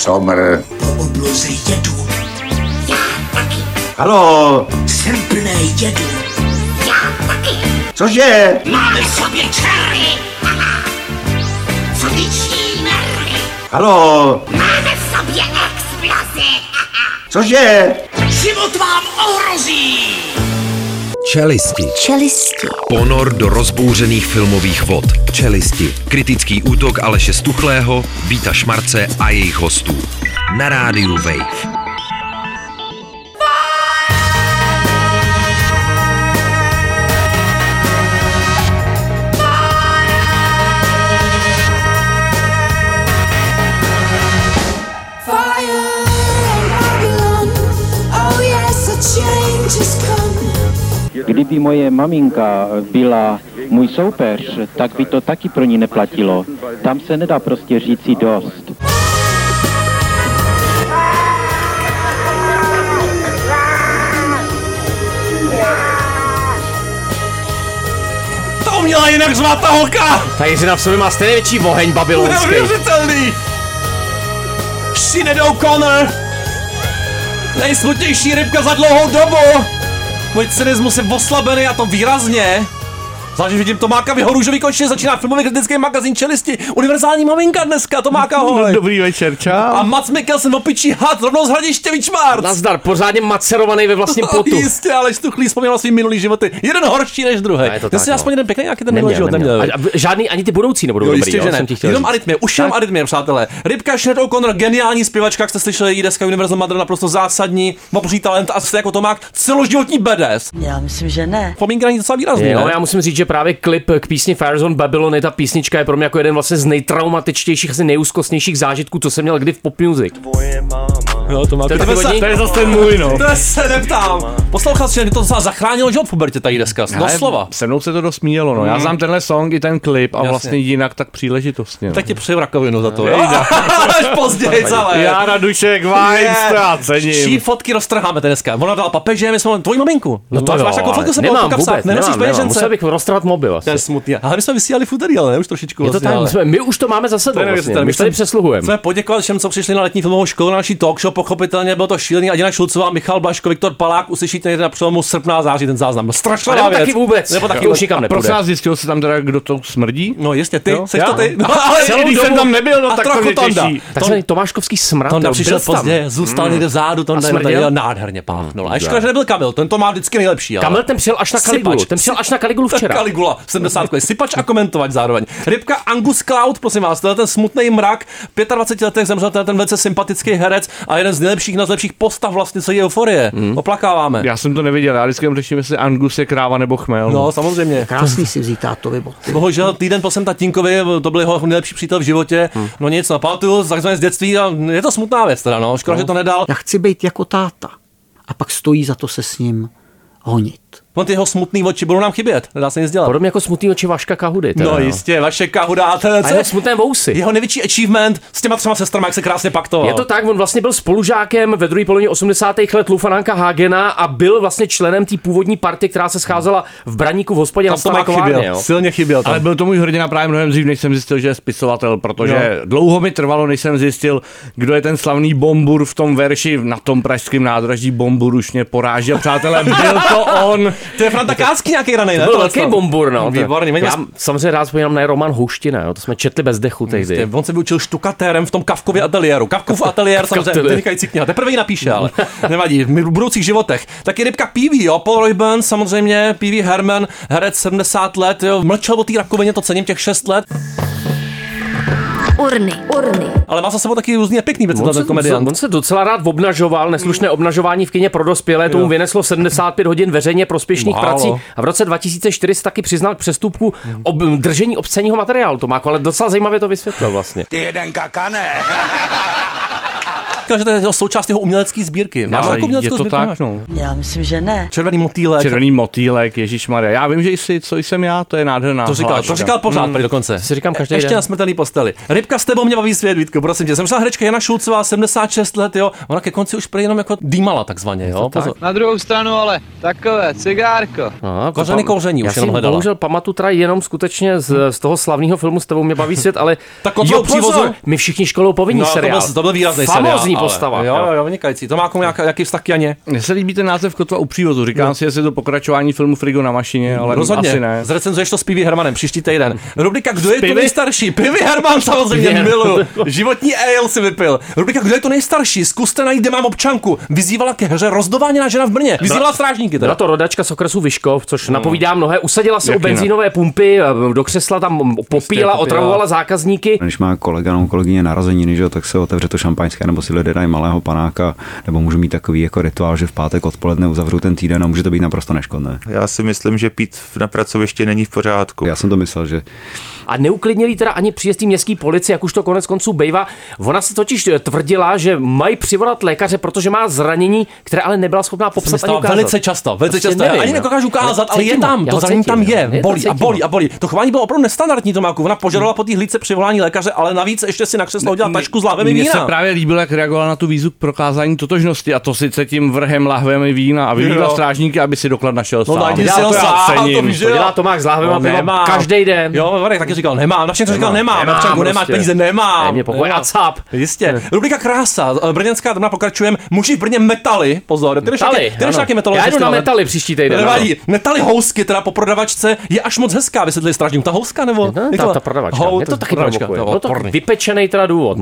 Somr. Po obloze jedu. Halo, Jsem plný jedu. cože? Máme v sobě. Sličí nervy. Halo, Máme v sobě explozi. cože? Život vám ohrozí. Čelisti. Čelisti. Ponor do rozbouřených filmových vod. Čelisti. Kritický útok Aleše Stuchlého, Víta Šmarce a jejich hostů. Na rádiu Wave. Kdyby moje maminka byla můj soupeř, tak by to taky pro ní neplatilo. Tam se nedá prostě říci dost. To měla jinak zvát ta holka! Ta Jiřina v sobě má stejně větší oheň babylonský. Neuvěřitelný! Sinead O'Connor! Nejsmutnější rybka za dlouhou dobu! Můj cynismus je oslabený a to výrazně. Zvlášť, že vidím Tomáka Vyhoružový konečně začíná filmový kritický magazín Čelisti. Univerzální maminka dneska, Tomáka Holek. Dobrý večer, čau. A Mats Mikkelsen opičí had rovnou z hradiště Vyčmárc. Nazdar, pořádně macerovaný ve vlastním No, potu. jistě, ale Stuchlý vzpomněl svý minulý životy. Jeden horší než druhý. To Ty tak, jsi no. aspoň jeden pěkný, jaký ten minulý život neměl. A, a, žádný, ani ty budoucí nebudou Jo, dobrý, jistě, jo, že ne. jsem ti chtěl Jenom arytmie, už jenom arytmie, přátelé. Rybka Sinead O'Connor, geniální zpěvačka, jak jste slyšeli, její deska Universal Mother, naprosto zásadní, obří talent a jste jako Tomák celoživotní bedes. Já myslím, že ne. Pomínka není docela výrazný, Jo, já musím říct, že právě klip k písni Fires on Babylon, ta písnička je pro mě jako jeden vlastně z nejtraumatičtějších, asi nejúzkostnějších zážitků, co jsem měl kdy v pop music. Jo, to, má To je to, to je zase ten můj, no. To se neptám. Poslouchal jsi, to docela zachránilo život v pubertě, tady deska, doslova. Se mnou se to dost míjelo, no. Já znám tenhle song i ten klip a Jasně. vlastně jinak tak příležitostně. No. Tak ti přeju rakovinu za to, jo? Až později, ale. Já na dušek já cením. Čí fotky roztrháme dneska? Ona dala papeže, my jsme tvoji maminku. No to máš jako ale fotku se nemám vůbec, nenosíš peněžence. Musel bych roztrhat mobil asi. To je smutný. Ale my jsme vysílali v úterý, ale ne, už trošičku. Je to vlastně, my, jsme, my už to máme za sebou vlastně. My už tady přesluhujeme. Chceme poděkovat všem, co přišli na letní filmovou školu, na naší talk show, pochopitelně bylo to šílený. Adina Šulcová, Michal Blaško, Viktor Palák, uslyšíte někde na přelomu srpna a září ten záznam. A Strašná nebo věc. taky vůbec. Nebo taky už vůbec. nikam Prosím nepůjde. vás, zjistil se tam teda, kdo to smrdí? No jistě, ty, Jo? seš Já? to ty. No, ale Celou když dobu- jsem tam nebyl, no, a tak to trochu mě Tonda. těší. Takzvaný Tomáškovský smrad. Tonda jo, přišel byl jsi tam. pozdě, zůstal někde vzadu, Tonda tady jo, nádherně pávnul. A škoda, že nebyl Kamil, ten to má vždycky nejlepší. Kamil ten přijel až na Kaligulu. Ten přijel až na Kaligulu včera. Kaligula, 70 je sypač a komentovat zároveň. Rybka Angus Cloud, prosím vás, to je ten smutný mrak. V 25 letech zemřel ten, ten velice sympatický herec a jeden z nejlepších, nejlepších postav vlastně celé euforie. Hmm. Oplakáváme. Já jsem to neviděl, já vždycky jenom řeším, jestli Angus je kráva nebo chmel. No, samozřejmě. Krásný si vzít tátovi boty. Bohužel týden po jsem tatínkovi, to byl jeho nejlepší přítel v životě. Hmm. No nic, napamatuju, takzvané z dětství a je to smutná věc teda, no. Škoda, že to nedal. Já chci být jako táta. A pak stojí za to se s ním honit. On ty jeho smutný oči budou nám chybět, nedá se nic dělat. Podobně jako smutný oči Vaška Kahudy. teda, No jistě, vaše kahuda, a ten, A jeho smutné vousy. jeho největší achievement s těma třema sestrama, jak se krásně paktoval. Je to tak, on vlastně byl spolužákem ve druhé polovině 80. let Lufananka Hagena a byl vlastně členem té původní party, která se scházela v Braníku v hospodě na Tam Staré kovárně, chyběl, jo. silně chyběl tam. Ale byl to můj hrdina právě mnohem dřív, než jsem zjistil, že je spisovatel, protože Jo. dlouho mi trvalo, než jsem zjistil, kdo je ten slavný bombur v tom verši na tom pražském nádraží. Bombur už mě porážel, přátelé, byl to on. To je Franta Kácký nějaký ranej, ne? To byl velký bombur, no. Výborný. Já samozřejmě rád vzpomínám na Roman Houština, jo. to jsme četli bez dechu tehdy. On se vyučil štukatérem v tom Kavkově ateliéru. Kavkův ateliér, samozřejmě, vynikající kniha. Teprve ji napíše, ale nevadí. V budoucích životech. Taky rybka PV, jo, Paul Burns, samozřejmě, PV Herman, herec 70 let, jo, mlčel o té rakovině, to cením těch 6 let, Urny, urny. ale má za sebou taky různě pěkný věci, On ten se, komediant. on se docela rád obnažoval, neslušné obnažování v kině pro dospělé, tomu vyneslo 75 hodin veřejně prospěšných Málo. prací a v roce 2004 se taky přiznal k přestupku ob, držení obscenního materiálu. To má ale docela zajímavě to vysvětlil vlastně. Ty jeden kakane. Říkal, že to je součást jeho umělecké sbírky. Máš nějakou je uměleckou to sbírku? tak, Máš? no. Já myslím, že ne. Červený motýlek. Červený motýlek, Ježíš Maria. Já vím, že jsi, co jsem já, to je nádherná To říkal, to říkal pořád, Hmm. dokonce. Si říkám každý Ještě den. na smrtelný posteli. Rybka s tebou mě baví svět, Vítku, prosím tě. Jsem šla herečka Jana Šulcová, 76 let, jo. Ona ke konci už prý jenom jako dýmala takzvaně, jo. Pozor. Na druhou stranu ale takové, cigárko. No, Kořeny kouření už jenom hledala. bohužel pamatuju teda jenom skutečně z, z toho slavného filmu S tebou mě baví svět, ale Tak jo, přívozu- pozor, my všichni školou povinní No, to seriál. byl, to byl výrazný Famózní ale- postava. Jo, jo, jo, vynikající. To má jako nějaký, jaký vztah k Janě? Mně se líbí ten název Kotva u přívozu. Říkám No. si, jestli je to pokračování filmu Frigo na mašině, ale Rozhodně. asi ne. Zrecenzuješ to s Pivy Hermanem příští týden. Rubrika Kdo je to nejstarší? Pivy Herman samozřejmě miluju. Životní ale si vypil. Rubrika Kdo je to nejstarší? Zkuste najít, kde mám občanku. Vyzývala ke hře rozdováněná žena v Brně. Vyzývala strážníky teda. Byla to rodačka z okresu Vyškov, což napovídá mnohé. Usadila se u benzínové pumpy, do křesla tam popíla, popíjela. otravovala zákazníky. Když má kolega nebo kolegyně narozeniny, že jo, tak se otevře to šampaňské, nebo si lidé dají malého panáka, nebo můžu mít takový jako rituál, že v pátek odpoledne uzavřu ten týden a může to být naprosto neškodné. Já si myslím, že pít na pracovišti není v pořádku. Já jsem to myslel, že A neuklidnili teda ani příjezdí městské policie, jak už to konec konců bejva. Ona si totiž tvrdila, že mají přivolat lékaře, protože má zranění, které ale nebyla schopná se popsat ani ukázat. velice často, velice Prostě často. nevím, Ani no. nedokážu ukázat, ale, Ale je tam, to zranění tam je, bolí a bolí a bolí. To chování bylo opravdu nestandardní, Tomáku. Ona požadovala po té hlídce přivolání lékaře, ale navíc ještě si na křeslo udělala tašku s lahvemi Mně se právě líbilo, jak reagovala na tu výzvu k prokázání totožnosti a to sice tím vrhem lahvemi vína a vyvíjela strážníky, aby si dokladl našel No, sám. najdi Já si ho sám, to víš, To dělá Tomáš s lahvema No, nemám. každý den. Jo, Marek taky říkal, nemám, na všechno říkal, nemám, na nemám, prostě. peníze nemám. Ne, mě pokoj a cap. Jistě. Rubrika krása, brněnská drama pokračujeme. Muži v Brně metaly, pozor, ty jdeš nějaké metalový Já jdu na metaly příští týden, Nevadí. Metaly housky, teda po prodavačce, je až moc hezká, vysvětlili strážník. Ta houska nebo? No, ta, prodavačka. Mě to taky prodavačka, to vypečený teda důvod.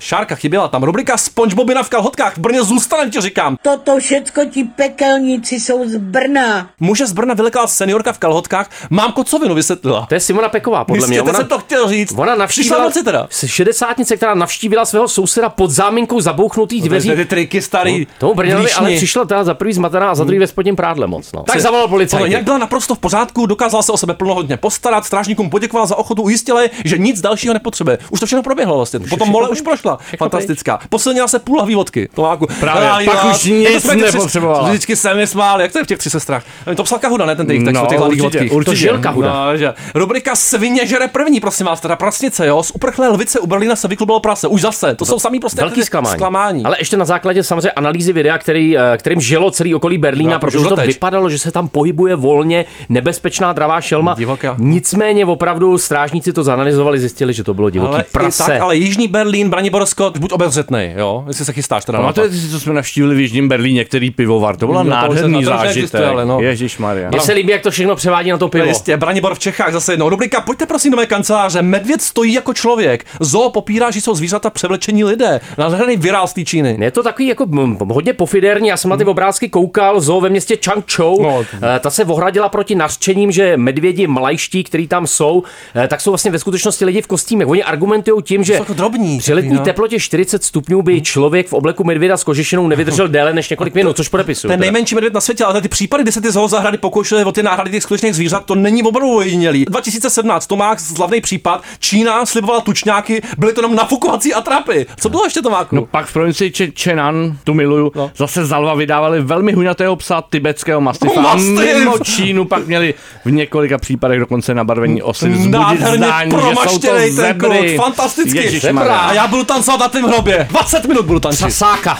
Šárka chyběla tam. Rubrika SpongeBobina v kalhotkách. V Brně zůstane, ti říkám. Toto všecko ti pekelníci jsou z Brna. Muže z Brna vylekala seniorka v kalhotkách. Mám kocovinu, vysvětlila. To je Simona Peková, podle mě. Jistě, teď jsem to chtěl říct. Ona navštívila noci teda. s šedesátnice, která navštívila svého souseda pod záminkou zabouchnutých dveří. Ty triky starý. Tomu Brněnovi Vlíšni. ale přišla teda za prvý zmatená a za druhý ve spodním prádle moc. No. Tak zavolal policajt. Jak byla naprosto v pořádku, dokázala se o sebe plnohodně postarat, strážníkům poděkoval za ochotu, ujistila je, že nic dalšího nepotřebuje. Už to všechno proběhlo vlastně. Potom mole už prošla. Fantastická. Posilnila se půl lahví vodky. Tomáku. Právě, Rádi pak už nic Jak to jsme těch tři- nepotřebovala. Vždycky se mi smál, jak to je v těch tři sestrách. To psal Kahuda, ne ten jejich text No, o těch hlavních určitě, vodkých. určitě. To žil Kahuda. No, že. Rubrika Svině žere první, prosím vás, teda prasnice, jo. Z uprchlé lvice u Berlína se vyklubalo prase. Už zase. To jsou samý prostě Velký ty zklamání. zklamání. Ale ještě na základě samozřejmě analýzy videa, který, eh, kterým žilo celý okolí Berlína, No, protože to vypadalo, že se tam pohybuje volně nebezpečná dravá šelma. Divoká. Nicméně opravdu strážníci to zanalizovali, zjistili, že to bylo divoký ale, prase. tak, ale Jižní Berlín, Braniborsko, buď obezřetnej, jo, jestli se chystáš teda. na Pamatujete si, co jsme navštívili v Jižním Berlíně, který pivovar? To bylo No, nádherný to zážitek. no. Ježíš Maria. Mně se líbí, jak to všechno převádí na to pivo. Jistě, Branibor v Čechách zase jednou. Rubrika, pojďte prosím do mé kanceláře. Medvěd stojí jako člověk. Zoo popírá, že jsou zvířata převlečení lidé. Nádherný virál z té Číny. Je to takový jako mm, hodně pofiderní, já jsem na ty obrázky koukal, zoo ve městě Changchou, No. Eh, ta se ohradila proti nařčením, že medvědi mlajští, který tam jsou, eh, tak jsou vlastně ve skutečnosti lidi v kostýmech. Oni argumentují tím, že jsou jako drobní při letní no. teplotě 40 stupňů by člověk v obleku medvěda s kožešinou nevydržel déle než několik minut, což podepisuju. Ten nejmenší medvěd na světě, ale ty případy, kdy se ty zoozahrady pokoušely o ty náhrady těch skutečných zvířat, to není opravdu ojedinělý. 2017, Tomák, slavný případ, Čína slibovala tučňáky, byly to jenom nafukovací atrapy. Co bylo ještě Tomáku? No pak v provincii Če- Chenan, tu miluju, No. zase zalva vydávali velmi huňatého psa tibetského mastifa. Oh, mastif! mimo Čínu pak měli v několika případech dokonce nabarvení osy vzbudit Nádherně zdání, že jsou to zebry. fantasticky. A já budu tancovat na tvém hrobě. 20 minut budu tančit. Sasáka.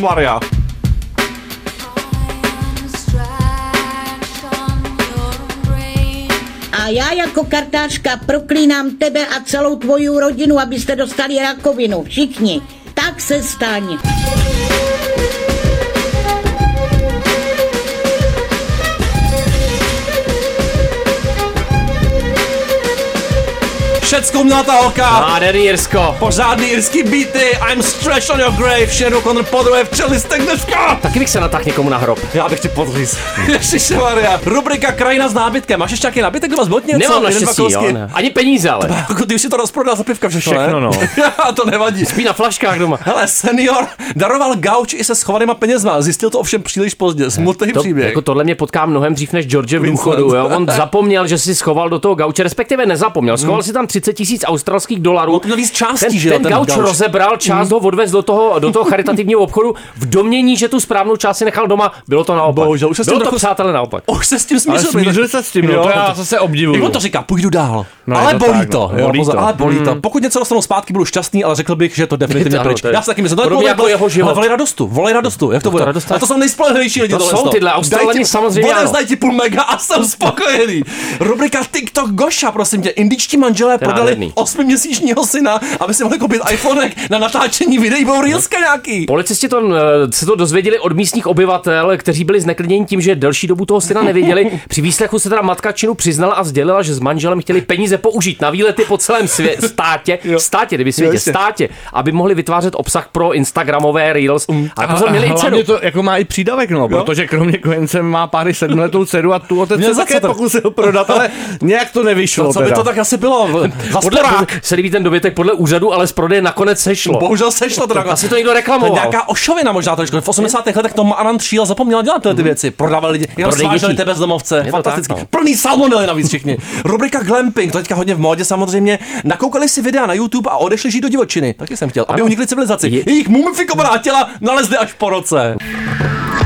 Maria. A já jako kartářka proklínám tebe a celou tvoji rodinu, abyste dostali rakovinu. Všichni. Tak se staň. Všecko měla ta holka. Nádherný Jirsko. Pořádný irský beaty, I'm stretched on your grave, Shadow Connor podruhé v čelistech dneska. Taky bych se natáhl někomu na hrob. Já bych ti. Ježiše Maria. Rubrika Krajina s nábytkem. Máš ještě nějaký nábytek doma zbytně? Nemám naštěstí, jo, ne. Ani peníze, ale. Jako ty už si to rozprodal za pivka všechno, Všechno, ne? no. to nevadí. Spí na flaškách doma. Hele, senior daroval gauč i se schovanýma penězma. Zjistil to ovšem příliš pozdě. Smutný To, příběh. jako tohle mě potká mnohem dřív než George v důchodu. Jo? On zapomněl, že si schoval do toho gauče, respektive nezapomněl. Schoval si tam 30 tisíc australských dolarů. No, to měl víc částí, ten, že jo, ten, ten gauč gauč. rozebral, část Mm. ho odvez do toho, do toho charitativního obchodu v domění, že tu správnou část si nechal doma. Bylo to naopak. Bohužel, už se s tím Bylo to, trochu- přátelé, naopak. Už se s tím Ale smířil. smířili se s tím, no, to já zase obdivuju. Jak on to říká, půjdu dál. No, ale to bolí tak, to. no, jo, bolí to. Ale bolí to. Mm. Pokud něco dostanu zpátky, budu šťastný, ale řekl bych, že to definitivně pryč. to Já si taky myslím, to je podle- jako jeho život. Ale volej radostu, volej radostu. Jak to bude? A to jsou nejspolehlivější lidi. To tohle jsou tyhle, Australani samozřejmě daj ti půl mega a jsem spokojený. Rubrika TikTok Goša, prosím tě. Indičtí manželé To prodali osmiměsíčního syna, aby si mohli koupit iPhonek na natáčení videí, budou reelska nějaký. Policisti to, eh, se to dozvěděli od místních obyvatel, kteří byli zneklidněni tím, že delší dobu toho syna nevěděli. Při výslechu se teda matka činu přiznala a sdělila, že s manželem chtěli peníze použít na výlety po celém svě- státě, státě, kdyby světě, jasně. státě, aby mohli vytvářet obsah pro Instagramové Reels. A pozor, měli i cenu. to jako má i přídavek, no, protože kromě kojence má pár sedmiletou dceru a tu otec se také to? pokusil prodat, ale nějak to nevyšlo. No, co by to tak asi bylo? Za Podle, se líbí ten dobytek podle úřadu, ale z prodeje nakonec sešlo. Bohužel sešlo to takhle. Asi to někdo To je reklamoval. nějaká ošovina možná trošku. V 80. letech to Aran Tříl zapomněl dělat tyhle ty věci. Prodával lidi, jenom Prodej sváželi bezdomovce. Je to Fantasticky. tak, no. Plný salmonely navíc všichni. Rubrika glamping, to teďka hodně v módě samozřejmě. Nakoukali si videa na YouTube a odešli žít do divočiny. Taky jsem chtěl, aby unikli civilizaci. Je- Jejich mumifikovaná těla nalezli až po roce.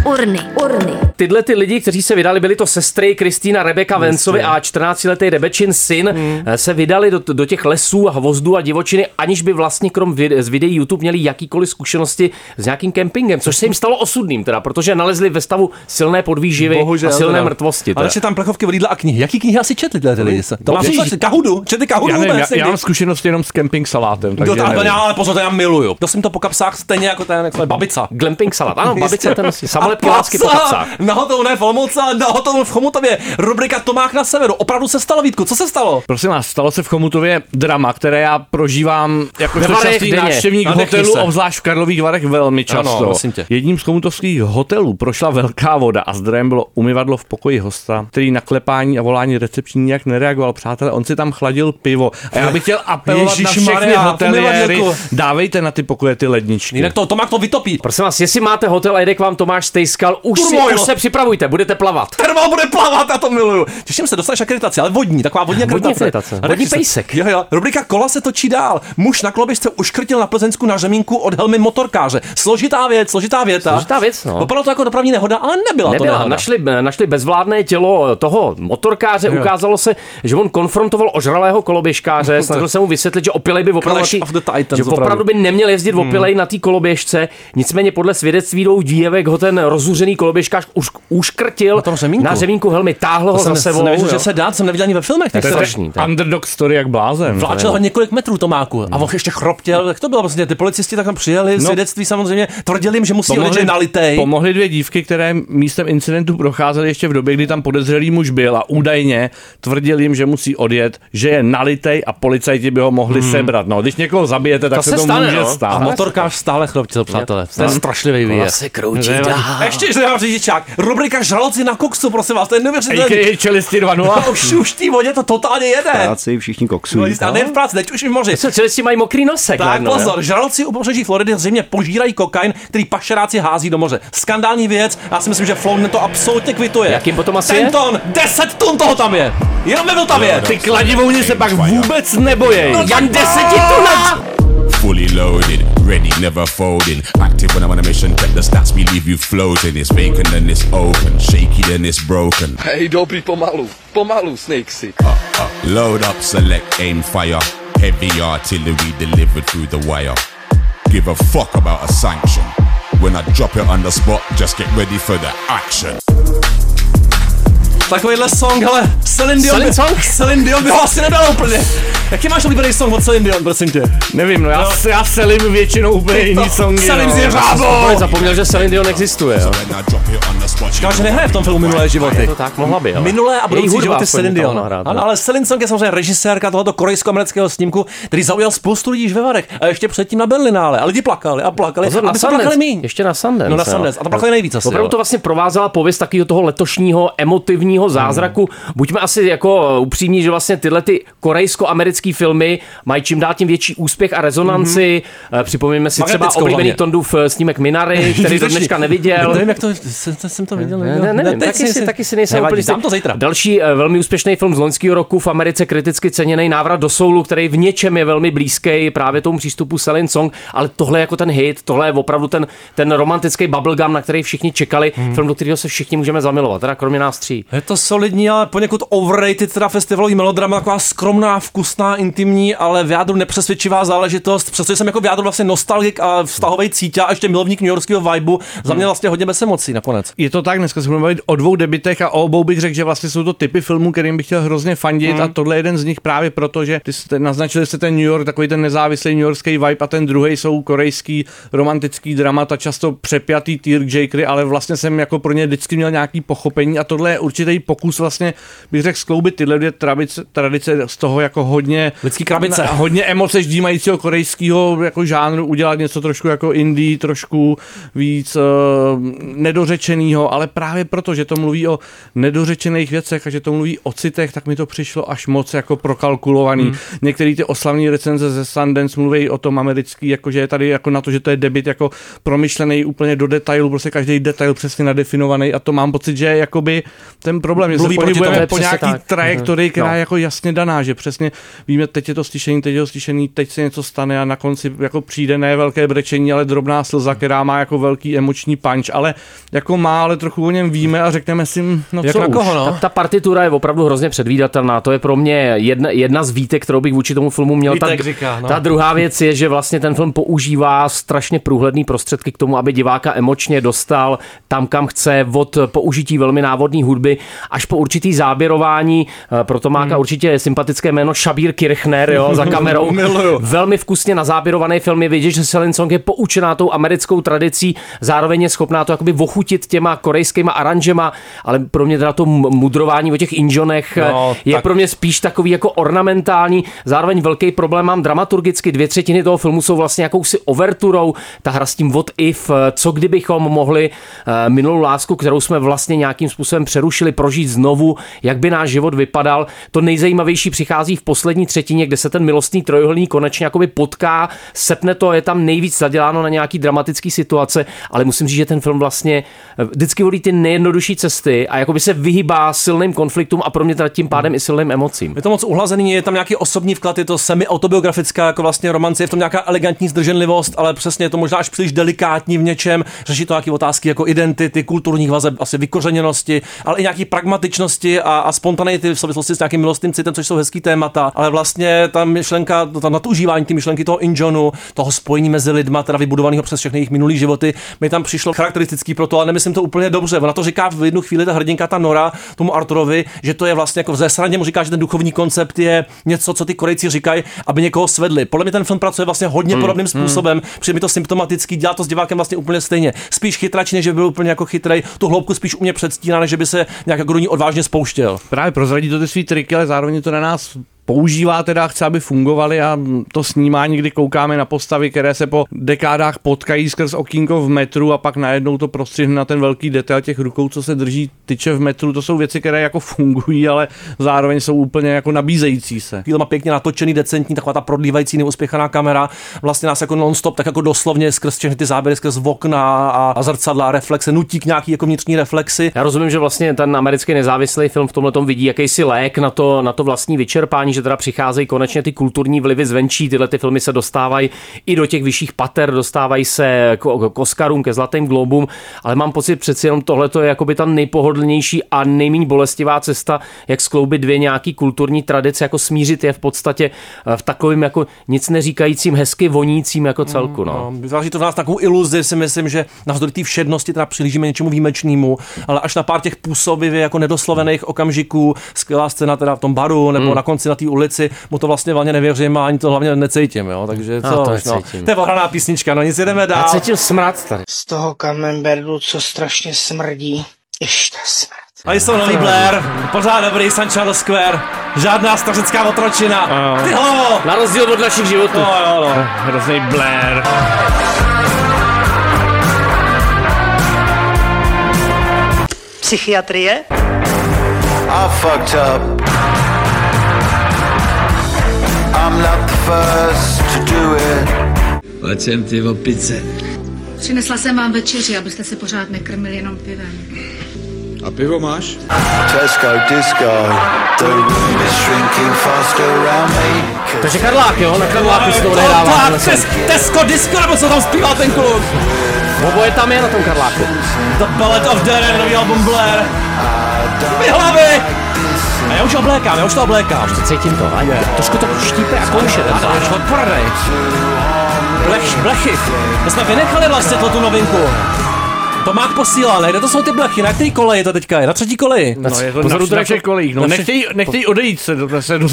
Urny, urny. Tyhle ty lidi, kteří se vydali, byly to sestry Kristýna Rebeka Vencovi a 14-letý Rebečin syn, Hmm. se vydali do, do těch lesů a hvozdů a divočiny, aniž by vlastně krom vid, z videí YouTube měli jakýkoliv zkušenosti s nějakým kempingem, což se jim stalo osudným, teda, protože nalezli ve stavu silné podvýživy a silné teda. mrtvosti. Ale Teda. ještě tam plechovky od jídla a knihy. Jaký knihy asi četli tyhle ty lidi? se? To Ježíš. představ- Kahudu? Četli Kahudu já, nevím, já, já mám zkušenosti jenom s camping salátem, takže to, ale, ale pozor, to já miluju. To jsem to po kapsách stejně jako ten, jak babica. Glamping salát. Ano, babice ten nosí. A Samolepky lásky po kapsách. Na hotelu ne v Olomouci, na hotelu v Chomutově. Rubrika Tomák na severu. Opravdu se stalo, Vítku, co se stalo? Prosím vás, stalo se v Chomutově drama, které já prožívám jako častý návštěvník hotelu, se. obzvlášť v Karlových Varech velmi Ano, často. tě. Jedním z chomutovských hotelů prošla velká voda a zdrojem bylo umyvadlo v pokoji hosta, který na klepání a volání recepční nijak nereagoval. Přátelé, on si tam chladil pivo. A já bych chtěl apelovat na všechny Ježišmarja, hoteliéry, umyvadlo. dávejte na ty pokoje ty ledničky. Jinak to Tomák to vytopí. Prosím vás, jestli máte hotel a jede k vám Tomáš Stejskal, už, si, už se připravujte, budete plavat. Termal bude plavat, já to miluju. Těším se, dostaneš akreditaci, ale vodní, taková vodní akreditace. akreditace, A vodní se- pejsek. Jo, jo. Rubrika kola se točí dál. Muž na koloběžce uškrtil na Plzeňsku na řemínku od helmy motorkáře. Složitá věc, složitá věta. Složitá věc, no. Vypadalo to jako dopravní nehoda, ale nebyla, to Nebyla, nehoda. našli, našli bezvládné tělo toho motorkáře, Jo. ukázalo se, že on konfrontoval ožralého koloběžkáře, snažil se mu vysvětlit, že opilej by opravdu, tý, že opravdu. by neměl jezdit opilej na té koloběžce, nicméně podle svědectví dvou dívek ho ten rozuřený koloběžkář už, uškrtil Na tom řemínku? na řemínku helmy, táhl ho za sebou. nevěděl, jo. že se dá, jsem neviděl ani ve filmech. To je těch strašný. Underdog story jak blázen. Vláčel ho několik metrů Tomáku a on ještě chroptěl. Jak to bylo vlastně? Ty policisti tak tam přijeli, No. svědectví samozřejmě, tvrdili jim, že musí odjet, že je nalitej. pomohly dvě dívky, které místem incidentu procházely ještě v době, kdy tam podezřelý muž byl a údajně tvrdil jim, že musí odjet, že je nalitej a policajti by ho mohli Hmm. sebrat. No, když někoho zabijete, tak To se, se to stane, může no. stát. A motorkář stále chroptěl, přátelé. To je strašlivý výjezd. se kroutí Nevadí. Dál. Ještě, že mám řidičák. Rubrika Žraloci na koksu, prosím vás, to je neuvěřitelné. AKA čelisti 2.0. Už, už v té vodě to totálně jede. Práci všichni No, koksují. jistě, a ne v práci, teď už i v moři. Co, čelisti mají mokrý nosek. Tak najednou, pozor, jo? žraloci u pobřeží Floridy zřejmě požírají kokain, který pašeráci hází do moře. Skandální věc, já si myslím, že Flown to absolutně kvituje. Jak jim potom asi Ten je? ton, 10 tun toho tam je. Jenom ve Vltavě. Ty kladivouni se pak vůbec nebojej. Jan desetitunec! Fully loaded, ready, never folding. Active when I'm on a mission, check the stats, we leave you floating. It's vacant then it's open, shaky then it's broken. Hey, don't dobrý, pomalu, pomalu, Snakesy. Uh, uh, load up, select, aim, fire. Heavy artillery delivered through the wire. Give a fuck about a sanction. When I drop it on the spot, just get ready for the action. Takovýhle song, ale Celine Dion, Celine by, song? Celine Dion by ho asi nedal úplně. Jaký máš oblíbený song od Celine Dion, prosím tě? Nevím, no já, no. já selím většinou úplně jiný songy. No. zjeřábou. Úplně zapomněl, že Celine Dion existuje. Jo. When I drop it on the spot, Říkal, že nehraje v tom filmu Minulé životy. To tak mohla by, ale. Minulé a budoucí životy Celine Dion. Ano, no. ale Celine Song je samozřejmě režisérka tohoto korejsko-amerického snímku, který zaujal spoustu lidí ve Varech a ještě předtím na Berlinále. A lidi plakali a plakali. Pozor, aby se plakali míň. Ještě na Sundance. No na jo. Sundance. A to plakali nejvíc asi. Opravdu jo. to vlastně provázela pověst takového toho letošního emotivního zázraku. Buďme asi jako upřímní, že vlastně tyhle ty korejsko-americké filmy mají čím dál tím větší úspěch a rezonanci. Mm-hmm. Připomeňme si třeba oblíbený. Tondův eh, snímek Minary, který do dneška neviděl. Nevím, jak to, jsem, to viděl? Ne, ne, nevím, teď taky, si, taky si nejsem úplně to zítra. Další eh, velmi úspěšný film z loňského roku v Americe kriticky ceněný návrat do soulu, který v něčem je velmi blízký právě tomu přístupu Selling Song, ale tohle jako ten hit, tohle je opravdu ten, ten romantický bubblegum, na který všichni čekali, Hmm. film, do kterého se všichni můžeme zamilovat, teda kromě nás tří. Je to solidní, ale poněkud overrated, teda festivalový melodrama, taková skromná, vkusná, intimní, ale v jádru nepřesvědčivá záležitost. Přestože jsem jako v jádru vlastně nostalgik a vztahový cítě a ještě milovník New Yorkského vibu, za mě vlastně hodně bez emocí nakonec. Je to tak, dneska se budeme bavit o dvou debitech a o obou bych řekl, že vlastně jsou to typy filmů, kterým bych chtěl hrozně fandit Mm. a tohle je jeden z nich právě proto, že ty jste, naznačili jste ten New York, takový ten nezávislý New Yorkský vibe a ten druhý jsou korejský romantický dramata, často přepjatý tearjerkery, ale vlastně jsem jako pro ně vždycky měl nějaký pochopení a tohle je určitý pokus vlastně, bych řekl, skloubit tyhle dvě tradice, tradice z toho jako hodně Lidský krabice. na- hodně emoce ždímajícího korejského jako žánru udělat něco trošku jako indie, trošku víc uh, nedořečenýho, ale právě proto, že to mluví o nedořečených věcech a že to mluví o citech, tak mi to přišlo až moc jako prokalkulovaný. Hmm. Některé ty oslavné recenze ze Sundance mluví o tom americký, jako že je tady jako na to, že to je debit jako promyšlený úplně do detailu, prostě každý detail přesně nadefinovaný a to mám pocit, že jakoby ten problém, že Mluví se pohybujeme po nějaký tak. trajektorii, která No. je jako jasně daná, že přesně víme, teď je to stišený, teď je to stišený, teď se něco stane a na konci jako přijde ne velké brečení, ale drobná slza, která má jako velký emoční punch, ale jako má, ale trochu o něm víme a řekneme si, hm, no Jak co na už. koho, no? Ta, ta partitura je opravdu hrozně předvídatelná. To je pro mě jedna, jedna z výtek, kterou bych vůči tomu filmu měl. Ta, říká, no. ta druhá věc je, že vlastně ten film používá strašně průhledný prostředky k tomu, aby diváka emočně dostal tam, kam chce, od použití velmi návodné hudby až po určitý záběrování. Eh, Pro Tomáka Hmm. určitě sympatické jméno Shabir Kirchner jo, za kamerou. Miluju. Velmi vkusně nazaběrovaný film je vidět, že Selin Song je poučená tou americkou tradicí, zároveň je schopná to jakoby vochutit těma korejskýma aranžema, ale pro mě teda to mudrování o těch inžonech No, no, je tak- pro mě spíš takový jako ornamentální. Zároveň velký problém mám dramaturgicky. Dvě třetiny toho filmu jsou vlastně jakousi overturou. Ta hra s tím what if, eh, co kdybychom mohli eh, minulou lásku, kterou jsme vlastně nějakým způsobem přerušili, prožít znovu, jak by náš život vypadal. To nejzajímavější přichází v poslední třetině, kde se ten milostný trojuhelník konečně jakoby potká, sepne to, je tam nejvíc zaděláno na nějaký dramatický situace, ale musím říct, že ten film vlastně eh, vždycky volí ty nejjednodušší cesty a jakoby se vyhýbá silným konfliktům a pro mě teda tím pádem i silným emocím. Je to moc uhlazený, je tam nějaký osobní vklad, je to semi-autobiografická jako vlastně romance, je v tom nějaká elegantní zdrženlivost, ale přesně je to možná až příliš delikátní v něčem, řeší to nějaké otázky jako identity, kulturních vazeb, asi vykořeněnosti, ale i nějaký pragmatičnosti a, a spontaneity v souvislosti s nějakým milostným citem, což jsou hezký témata, ale vlastně ta myšlenka, to, ta nadužívání ty myšlenky toho injonu, toho spojení mezi lidma, teda vybudovaného přes všechny jejich minulý životy, mi tam přišlo charakteristický pro to, ale nemyslím to úplně dobře. Ona to říká v jednu chvíli ta hrdinka, ta Nora, tomu Arturovi, že to je vlastně jako zesraně mu říká, že ten duchovní koncept je něco, co ty Korejci říkají, aby někoho svedli. Podle mě ten film pracuje vlastně hodně Hmm, podobným způsobem, přijde mi to symptomatický, dělá to s divákem vlastně úplně stejně. Spíš chytrač, než že by byl úplně jako chytrej, tu hloubku spíš u mě předstíná, než že by se nějak jako do ní odvážně spouštěl. Právě prozradí to ty svý triky, ale zároveň to na nás používá teda, chce, aby fungovaly a to snímání, kdy koukáme na postavy, které se po dekádách potkají skrz okýnko v metru a pak najednou to prostřihne na ten velký detail těch rukou, co se drží tyče v metru, to jsou věci, které jako fungují, ale zároveň jsou úplně jako nabízející se. Chvíle má pěkně natočený, decentní, taková ta prodlívající, neuspěchaná kamera, vlastně nás jako non-stop, tak jako doslovně skrz všechny ty záběry, skrz okna a, a zrcadla, reflexe, nutí k nějaký jako vnitřní reflexy. Já rozumím, že vlastně ten americký nezávislý film v tomhle vidí jakýsi lék na to, na to vlastní vyčerpání, že teda přicházejí konečně ty kulturní vlivy zvenčí, tyhle ty filmy se dostávají i do těch vyšších pater, dostávají se k, k Oscarům, ke Zlatým globům, ale mám pocit přeci jenom tohle je jakoby ta nejpohodlnější a nejméně bolestivá cesta, jak skloubit dvě nějaký kulturní tradice, jako smířit je v podstatě eh, v takovým jako nic neříkajícím, hezky vonícím jako celku. No. No, vytváří to v nás takovou iluzi, si myslím, že navzdory té všednosti teda přilížíme něčemu výjimečnému, ale až na pár těch působivě jako nedoslovených okamžiků, skvělá scéna teda v tom baru nebo Hmm. na konci na té ulici, mu to vlastně hlavně nevěřím a ani to hlavně necítím, jo, takže A co to už, no. To je ohraná písnička, no nic jdeme dál. Já cítím smrad tady. Z toho camembertu, co strašně smrdí, ještě smrt. A jsou nový Blair, pořád dobrý Sunshine Square, žádná stařecká otročina. Ty hlavo! Na rozdíl od našich životů. No, jo, no. Hrozný Blair. Psychiatrie? I fucked up. I'm not the first to do it. Pojď sem ty opice. Přinesla jsem vám večeři, abyste se pořád nekrmili jenom pivem. A pivo máš? Tesco disco. The room is shrinking faster around me. Takže Karlák, jo, na Karláku se to odehrává. tes, Tesco Disco, nebo co tam zpívá ten kluk? Oboje tam je na tom Karláku. The Ballet of Darren, nový album Blair. Vy hlavy! A já už oblékám, já už to oblékám. Už to cítím to, a trošku to štípe a kouše ten plášť. už odpornej. Blech, blechy. To jsme vynechali vlastně tu novinku. To má posílal, ne? Kde to jsou ty blechy? Na který koleji to teďka je? Na třetí koleji? No, je to Pozor, na, to na jako- všech kolejích. No, nechtějí, nechtějí odejít se, do- se od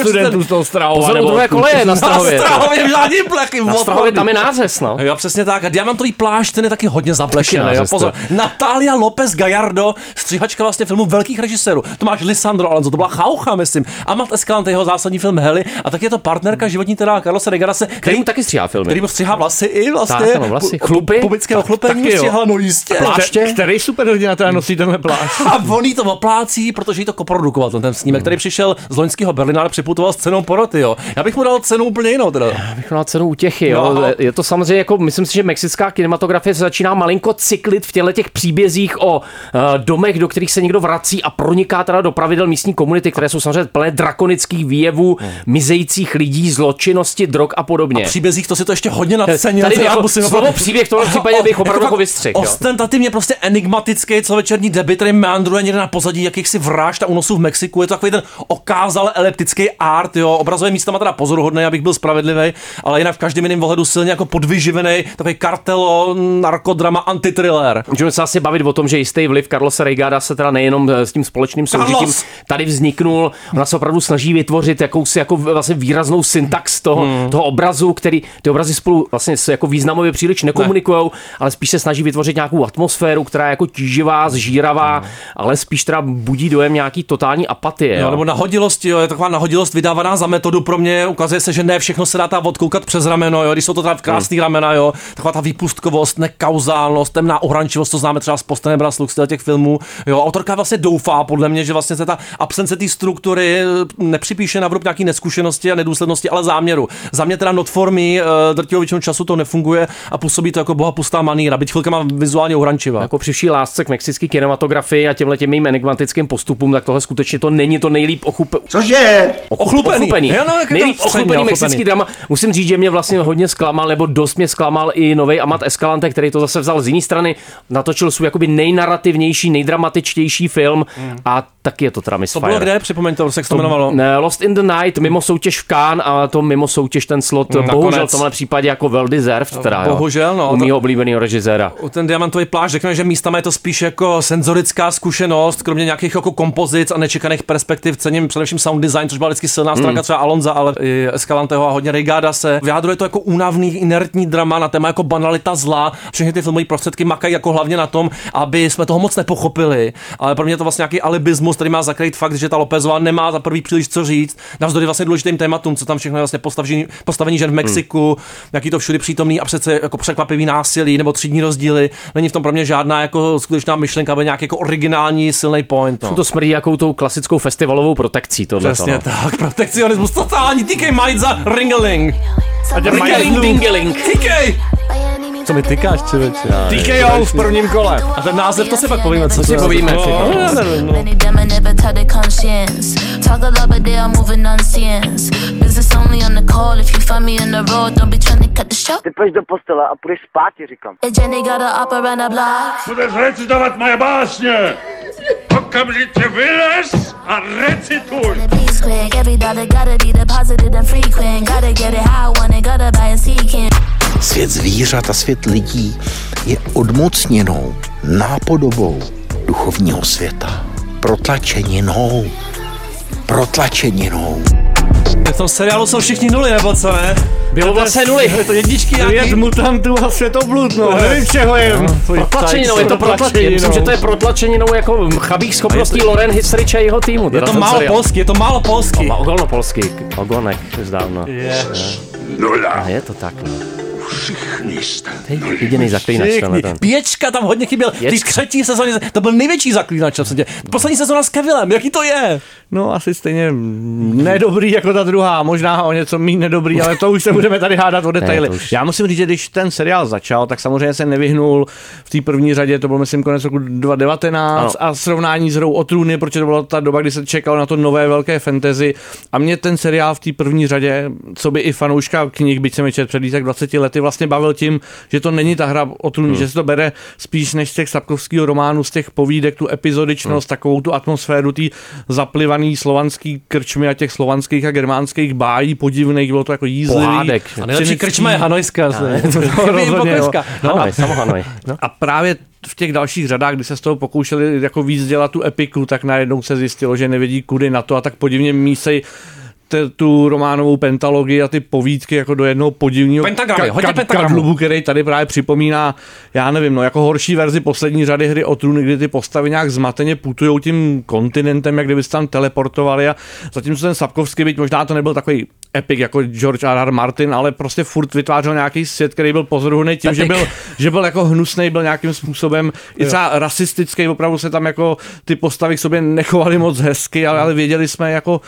studentů z toho Strahova. Pozor, u nebo druhé koleje na Na Strahově. Strahově žádný blechy. Na Strahově tam je nářez, no. Jo, přesně tak. A diamantový plášť, ten je taky hodně zablešený. Taky Jo, pozor. to. Natalia López Gallardo, stříhačka vlastně filmu velkých režisérů. Tomáš Lisandro Alonso, to byla Chaucha, myslím. Amat Escalante, jeho zásadní film Heli. A tak je to partnerka životní teda Carlosa Regarase, Který mu taky stříhá filmy. který mu stříhá vlasy i vlastně. Tak, vlasy. Chlupy. Taky jo. stříhala, no jistě. Pláště. Který superhrdina teda nosí tenhle plášť? A on jí to oplácí, protože jí to koprodukoval, ten, ten snímek, který přišel z loňského Berlína, ale připutoval s cenou poroty, jo. Já bych mu dal cenu úplně jinou, teda. bych měl cenu útěchy. Jo. No. Je to samozřejmě jako, myslím si, že mexická kinematografie se začíná malinko cyklit v těchto těch příbězích o uh, domech, do kterých se někdo vrací a proniká teda do pravidel místní komunity, které jsou samozřejmě plné drakonických výjevů, mizejících lidí, zločinnosti, drog a podobně. A příbězích to si to ještě hodně nadcenil. Tady já jako musím slovo příběh v tomhle případě bych opravdu jako. Ostentativně prostě enigmatický celovečerní debit, který meandruje někde na pozadí jakýchsi vražd a únosů v Mexiku. Je to takový ten okázale eleptický art, jo. Obrazově místama teda pozoruhodný, abych byl spravedlivý, ale jinak v každém jiném ohledu silně jako podvyživený, takový kartelo, narkodrama, antitriller. Můžeme se asi bavit o tom, že jistý vliv Carlosa Reigada se teda nejenom eh, s tím společným soužitím tady vzniknul, ona se opravdu snaží vytvořit jakousi jako vlastně výraznou syntax toho, hmm. toho obrazu, který ty obrazy spolu vlastně se jako významově příliš nekomunikují, ale spíš se snaží vytvořit nějakou atmosféru, která je jako tíživá, zžíravá, ale spíš teda budí dojem nějaký totální apatie. Jo, Jo, nebo nahodilosti, jo, je taková nahodilost vydávaná za metodu pro mě, ukazuje se, že ne všechno se dá tam odkoukat přes rameno, jo, když jsou to teda krásný hmm. ramena, jo, taková ta výpustkovost, nekauzálnost, temná ohrančivost, to známe třeba z Postane Brasluk, z těch filmů, jo, autorka vlastně doufá, podle mě, že vlastně se ta absence té struktury eh, nepřipíše na vrub nějaký neskušenosti a nedůslednosti, ale záměru. Za mě teda not for me, eh, drtivou většinu času to nefunguje a působí to jako boha pustá maníra, byť chvilkama vizuálně ohrančivá. jako při vší lásce k mexické kinematografii a těmhle těm mým enigmatickým postupům, tak tohle skutečně to není to nejlíp ochup... Cože? Ochlupený. ochlupený. Jo, no, jak je to Nejlíp ochlupený ochlupený. mexický drama. Musím říct, že mě vlastně hodně zklamal, nebo dost mě zklamal i nový Amat Escalante, který to zase vzal z jiné strany, natočil svůj jakoby nejnarrativnější, nejdramatičtější film a taky je to teda To misfire. bylo kde? Připomeňte, jak se to jmenovalo. Ne, Lost in the Night, mimo soutěž v Cannes a to mimo soutěž ten slot, Hmm, bohužel v tomhle případě jako well deserved teda, jo. Bohužel, no, U to- mýho oblíbeného režiséra. U ten diamantový pláž řekněme, že místama je to spíš jako senzorická zkušenost, kromě nějakých jako kompozic a nečekaných perspektiv. Cením především sound design, což byla vždycky silná stránka třeba Alonza, ale i Escalanteho a hodně Reigada se. Vyjádřuje to jako únavný, inertní drama na téma jako banalita zla. Všechny ty filmové prostředky makají jako hlavně na tom, aby jsme toho moc nepochopili. Ale pro mě je to vlastně nějaký alibismus, který má zakrýt fakt, že ta Lopezová nemá za prvý příliš co říct. Navzdory vlastně důležitým tématům, co tam všechno je vlastně postavení, postavení žen v Mexiku, jaký to všude přítomný a přece jako překvapivý násilí nebo třídní rozdíly. Není v tom pro mě žádná jako skutečná myšlenka, aby nějaký jako originální silný point. No. To smrdí jakou tou klasickou festivalovou protekcí tohle. Přesně no. tak, protekcionismus totální, TK Majza, Ringeling. A těm Ringeling, dingeling. TK! Co mi tykáš, člověče? TKO v prvním kole. A ten název, to si pak povíme, co si povíme, No, no. Many them I never tell their conscience. Talk a lot, but they are moving nonsense. Business only on the call. If you find me in the road, don't be trying to cut the show. Ty půjdeš do postele a půjdeš spát, ti říkám. Jenny got a around the block. Budeš recitovat moje básně! Okamžitě vylez a recituj! Every dollar gotta be deposited and frequent. Gotta get it how I want it, gotta buy a seeking. Svět zvířat a svět lidí je odmocněnou nápodobou duchovního světa. Protlačeninou. Protlačeninou. V tom seriálu jsou všichni nuly, nebo co ne? Bylo vlastně nuly. Je to jedničky Svět nějaký? mutantů a světoblud, no. Nevím, čeho je. Protlačeninou, je to protlačeninou. Myslím, že to je protlačeninou jako chabých schopností Loren Histrič a jeho týmu. Je to málo seriál. polský, je to málo polský. Ogolnopolský, ogonek zdávno. Je. Nula. A je to tak. No. Všichni jste. Jediný zaklínač. Pěčka tam hodně chyběl. Pěčka. třetí sezóně to byl největší zaklínač. v podstatě. Poslední sezóna s Kevilem, jaký to je? No asi stejně nedobrý jako ta druhá, možná o něco méně nedobrý, ale to už se budeme tady hádat o detaily. už- Já musím říct, že když ten seriál začal, tak samozřejmě se nevyhnul v té první řadě, to byl myslím konec roku 2019 Ano. a srovnání s Hrou o trůny, protože to byla ta doba, kdy se čekalo na to nové velké fantasy a mě ten seriál v té první řadě, co by i fanouška knih, byť jsem je před jak 20 lety, vlastně bavil tím, že to není ta hra o trůny, Hmm. že se to bere spíš než z těch Sapkovského románu, z těch povídek, tu epizodičnost, Hmm. takovou tu atmosféru, ty zaplivaný slovanský krčmy a těch slovanských a germánských bájí podivných, bylo to jako jízlivý. Pohádek. A nejlepší krčma je Hanojská. Ne, to. No, No samo Hanoj. No. a právě v těch dalších řadách, kdy se z toho pokoušeli jako víc dělat tu epiku, tak najednou se zjistilo, že nevědí kudy na to a tak podivně mísej te- tu románovou pentalogii a ty povídky jako do jednoho podivního Pentagramy, hodně pentagramů. kadlubu, který tady právě připomíná, já nevím, no jako horší verzi poslední řady hry o trůny, kdy ty postavy nějak zmateně putují tím kontinentem, jak kdyby se tam teleportovali a zatímco ten Sapkovský, byť možná to nebyl takový epic jako George R. R. Martin, ale prostě furt vytvářel nějaký svět, který byl pozoruhodný tím, že byl, že byl jako hnusný, byl nějakým způsobem i třeba rasistický, opravdu se tam jako ty postavy k sobě nechovaly moc hezky, ale, ale věděli jsme jako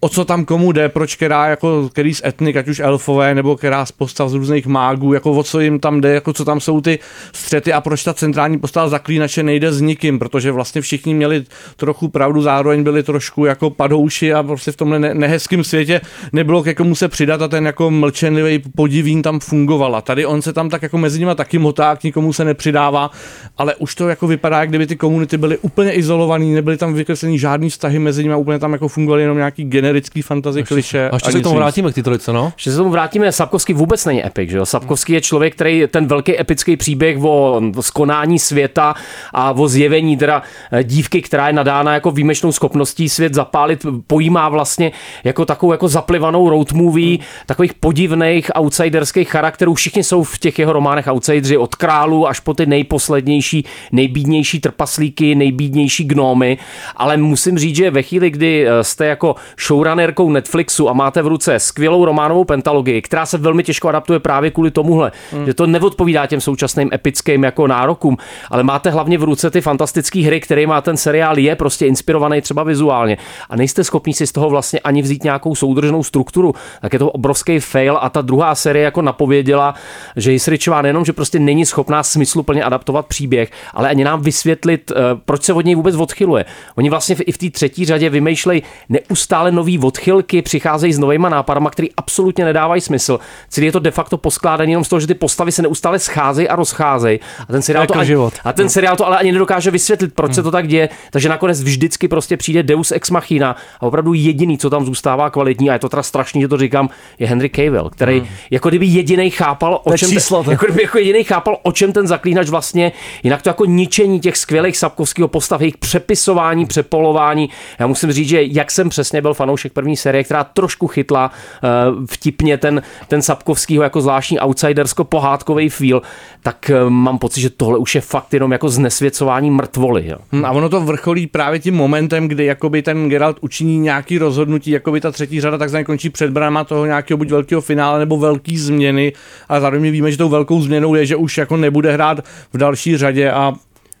o co tam komu jde, proč která, jako, který z etnik, ať už elfové, nebo která z postav z různých mágů, jako o co jim tam jde, jako co tam jsou ty střety a proč ta centrální postava zaklínače nejde s nikým, protože vlastně všichni měli trochu pravdu, zároveň byli trošku jako padouši a prostě v tomhle ne- nehezkém světě nebylo ke komu se přidat a ten jako mlčenlivý podivín tam fungoval. A tady on se tam tak jako mezi nimi taky motá, k nikomu se nepřidává, ale už to jako vypadá, jak kdyby ty komunity byly úplně izolovaný, nebyly tam vykreslený žádný vztahy mezi nimi, úplně tam jako fungovaly jenom nějaký generický fantasy kliše. A ještě se k tomu vrátíme k té trojice, no. Ještě se tomu vrátíme, Sapkovský vůbec není epic, že jo? Sapkovský je člověk, který ten velký epický příběh o skonání světa a o zjevení teda eh, dívky, která je nadána jako výjimečnou schopností svět zapálit, pojímá vlastně jako takovou jako zaplivanou road movie, takových podivných outsiderských charakterů. Všichni jsou v těch jeho románech outsideri od králů až po ty nejposlednější, nejbídnější trpaslíky, nejbídnější gnómy, ale musím říct, že ve chvíli, kdy eh, jste jako showrunnerkou Netflixu a máte v ruce skvělou románovou pentalogii, která se velmi těžko adaptuje právě kvůli tomuhle, hmm. že to neodpovídá těm současným epickým jako nárokům, ale máte hlavně v ruce ty fantastické hry, které má ten seriál, je prostě inspirovaný třeba vizuálně a nejste schopni si z toho vlastně ani vzít nějakou soudržnou strukturu, tak je to obrovský fail a ta druhá série jako napověděla, že Jisričová nejenom, že prostě není schopná smysluplně adaptovat příběh, ale ani nám vysvětlit, eh, proč se od něj vůbec odchyluje. Oni vlastně i v té třetí řadě vymýšlejí neustále nový odchylky, přicházejí s novýma nápadama, které absolutně nedávají smysl. Celý je to de facto poskládaný jenom z toho, že ty postavy se neustále scházejí a rozcházejí. A ten seriál Jako to, ani, život. a ten seriál to ale ani nedokáže vysvětlit, proč se to tak děje. Takže nakonec vždycky prostě přijde Deus ex machina a opravdu jediný, co tam zůstává kvalitní, a je to teda strašný, že to říkám, je Henry Cavill, který jako kdyby jediný chápal, To o čem, číslo, to- jako kdyby jako jediný chápal, o čem ten zaklínač vlastně, jinak to jako ničení těch skvělých Sapkovského postav, jejich přepisování, přepolování. Já musím říct, že jak jsem přesně byl fanoušek první série, která trošku chytla uh, vtipně ten, ten Sapkovskýho jako zvláštní outsidersko-pohádkový feel, tak uh, mám pocit, že tohle už je fakt jenom jako znesvěcování mrtvoly. Jo. Hm, A ono to vrcholí právě tím momentem, kdy jakoby ten Geralt učiní nějaký rozhodnutí, jakoby ta třetí řada takzvaně končí před branama toho nějakého buď velkého finále nebo velký změny. A zároveň víme, že tou velkou změnou je, že už jako nebude hrát v další řadě a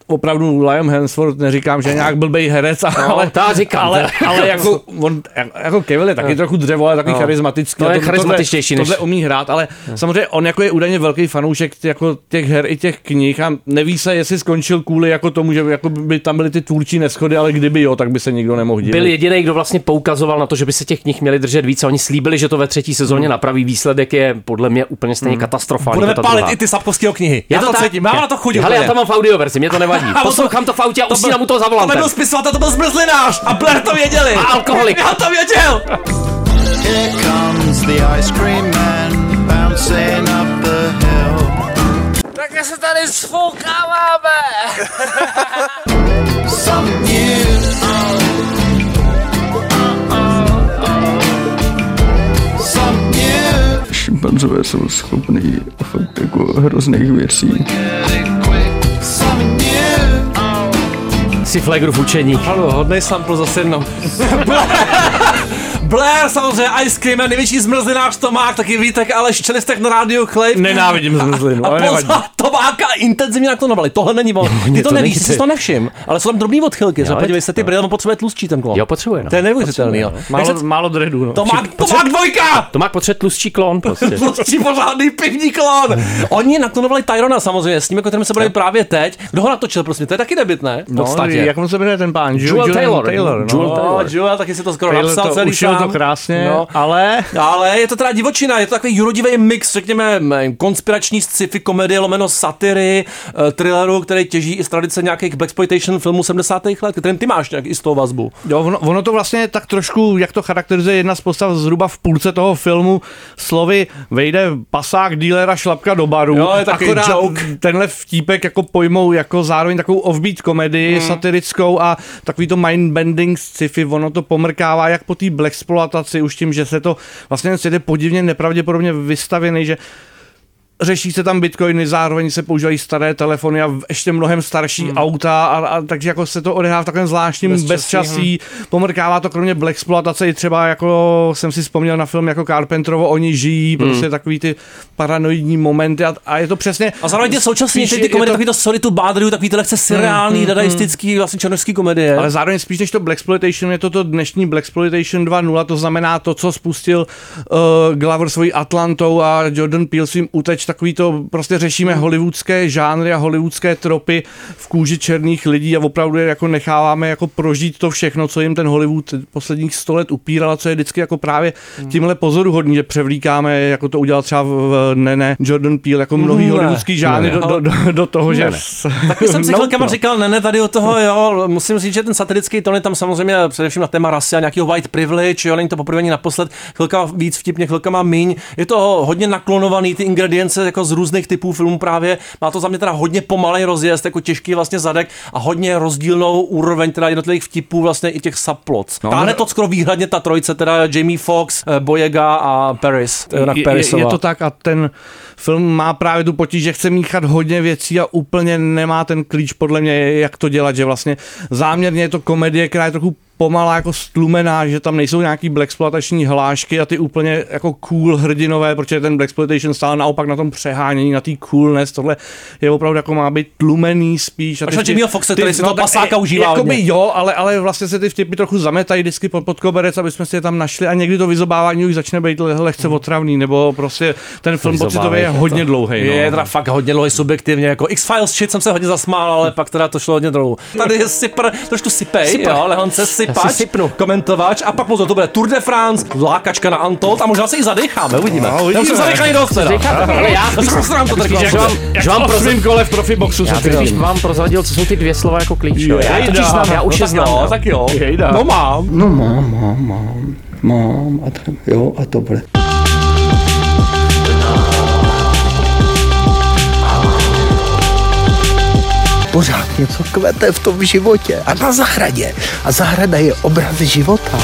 opravdu Liam Hemsworth neříkám, že je nějak blbej herec, ale, to já říkám, ale, to- ale jako, on, jako Kevin je taky No. trochu dřevo, ale takový No. charismatický. To a je tohle- charismatičtější tohle, než- tohle umí hrát, ale samozřejmě on jako je údajně velký fanoušek jako těch her i těch knih a neví se, jestli skončil kvůli jako tomu, že jako by tam byly ty tvůrčí neschody, ale kdyby jo, tak by se nikdo nemohl divit. Byl jediný, kdo vlastně poukazoval na to, že by se těch knih měli držet více. Oni slíbili, že to ve třetí sezóně napraví. Výsledek je podle mě úplně stejně katastrofální. Budeme jako ta pálit i ty Sapkovského knihy. Je Já to to cítím, mám na to chuť úplně. já tam mám v audioverzi, mě to nevadí. To- Poslouchám to v autě a to usínám byl- u toho za To volantem. nebyl spisovatel, to byl zmrzlinář a Blair to věděli. A alkoholik. Já to věděl. Here comes the ice cream man bouncing up the hill. Tak se tady sfoukáváme. Some new. Some new. Šimpanzové jsou schopní fakt jako hrozných věcí. Si Flegrův učení. Ano, hodnej sample zase jednou. Blair, samozřejmě Ice Cream, a největší zmrzlinář Tomák, taky Vítek Aleš Čelistek na rádiu Klej. Nenávidím zmrzlinu, A, ale a nevadí. Tomáka intenzivně naklonovali. Tohle není on. Ty mě to to nevíš, není ty jsi to nevšim, ale jsou tam drobný odchylky. že? Jo, Podívej se, to ty brýle, on potřebuje tlustší ten klon. Jo, potřebuje. No. To je neuvěřitelný. jo. Jak Málo, se- málo dreadů, no. Tomák, Tomák dvojka! Tomák potřebuje tlustší klon prostě. Tlustší pořádný pivní klon. Oni naklonovali Tyrona samozřejmě, s ním, jako kterým se bavili právě teď. Kdo ho natočil, prosím, to je taky debit, ne? V No, jak on se jmenuje ten pán? Joel Taylor. Taylor no. Joel No, Taylor. Joel taky si to skoro napsal to celý sám. To krásně, No. ale... Ale je to teda divočina, je to takový jurodivý mix, řekněme, m, konspirační sci-fi komedie, lomeno satiry, eh, thrilleru, který těží i z tradice nějakých blaxploitation filmů 70. let, kterým ty máš nějak i z toho vazbu. Jo, ono, ono to vlastně tak trošku, jak to charakterizuje jedna z postav zhruba v půlce toho filmu, slovy vejde pasák dílera šlapka do baru. Jo, je takový akorát joke. tenhle vtípek jako pojmou jako zároveň takovou offbeat komedii Hmm. satirickou a takový to mindbending sci-fi, ono to pomrkává jak po té blaxploataci už tím, že se to vlastně svět je podivně nepravděpodobně vystavěný, že řeší se tam bitcoiny, zároveň se používají staré telefony a ještě mnohem starší hmm. auta, a, a takže jako se to odehrává v takovém zvláštním Bezčasí, bezčasí, pomrkává to kromě blaxploatace i třeba jako jsem si vzpomněl na film jako Carpentrovo, oni žijí, Hmm. prostě takový ty paranoidní momenty a, a je to přesně... A zároveň ty současně spíš ty, je- ty je komedie, to- takový to sorry to you, takový ty lehce seriální, Hmm, hmm, dadaistický, vlastně černožský komedie. Ale zároveň spíš než to Blaxploitation je to to dnešní Blaxploitation 2.0, to znamená to, co spustil uh, Glover svojí Atlantou a Jordan Peele svým Uteč, takový to prostě řešíme hollywoodské žánry a hollywoodské tropy v kůži černých lidí a opravdu je jako necháváme jako prožít to všechno, co jim ten Hollywood posledních sto let upíral a co je vždycky jako právě tímhle pozoruhodný, že převlíkáme, jako to udělal třeba v Nene Jordan Peele, jako mnohý Ne, hollywoodský žánry ne, do, do, do, do toho, že... Ne, ne. Taky jsem si No, chvilkama no. říkal, ne, ne, tady o toho, jo, musím říct, že ten satirický tón je tam samozřejmě především na téma rasy a nějakého white privilege, jo, není to poprvé ani naposled, chvilka víc vtipně, chvilkama míň. Je to hodně naklonovaný, ty ingredience jako z různých typů filmů právě. Má to za mě teda hodně pomalej rozjezd, jako těžký vlastně zadek a hodně rozdílnou úroveň teda jednotlivých vtipů vlastně i těch subplots. No, Táhne to skoro výhradně ta trojice, teda Jamie Foxx, eh, Boyega a Paris. eh, je, je, je to tak a ten film má právě tu potíž, že chce míchat hodně věcí a úplně nemá ten klíč podle mě, jak to dělat, že vlastně záměrně je to komedie, která je trochu pomalá jako stlumená, že tam nejsou nějaký blaxploitační hlášky a ty úplně jako cool hrdinové, protože ten blaxploitation stále naopak na tom přehánění, na té coolness, tohle je opravdu jako má být tlumený spíš. a Až ty Jimmyho Foxe, ty- který si toho tak pasáka je- užívá Jakoby jo, ale, ale vlastně se ty vtipy trochu zametají vždycky pod, pod koberec, aby jsme si je tam našli a někdy to vyzobávání už začne být le- lehce otravný, nebo prostě ten film pocitově je hodně dlouhý. No. Je teda fakt hodně dlouhý subjektivně, jako X-Files shit jsem se hodně zasmál, ale pak teda to šlo hodně dolů. Tady je sypr, trošku sypej, Sypr. jo, lehonce Já si sypač, sypnu. komentovač a pak pozor, to bude Tour de France, lákačka na Antolt a možná se i zadecháme, uvidíme. No, Já uvidíme. už jsem zadechaný dost teda. Zadecháte, ale já- Zkusím to tak Že vám, že vám svým kole v Trophy boxu já se bych cítím. vám prozradil, co jsou ty dvě slova jako klíč. jo. Já je totiž znám, já už No je tak znám. jo. tak jo. No mám. No mám, mám, mám, mám a to, jo a to bude. Pořád něco kvete v tom životě a na zahradě. A zahrada je obraz života.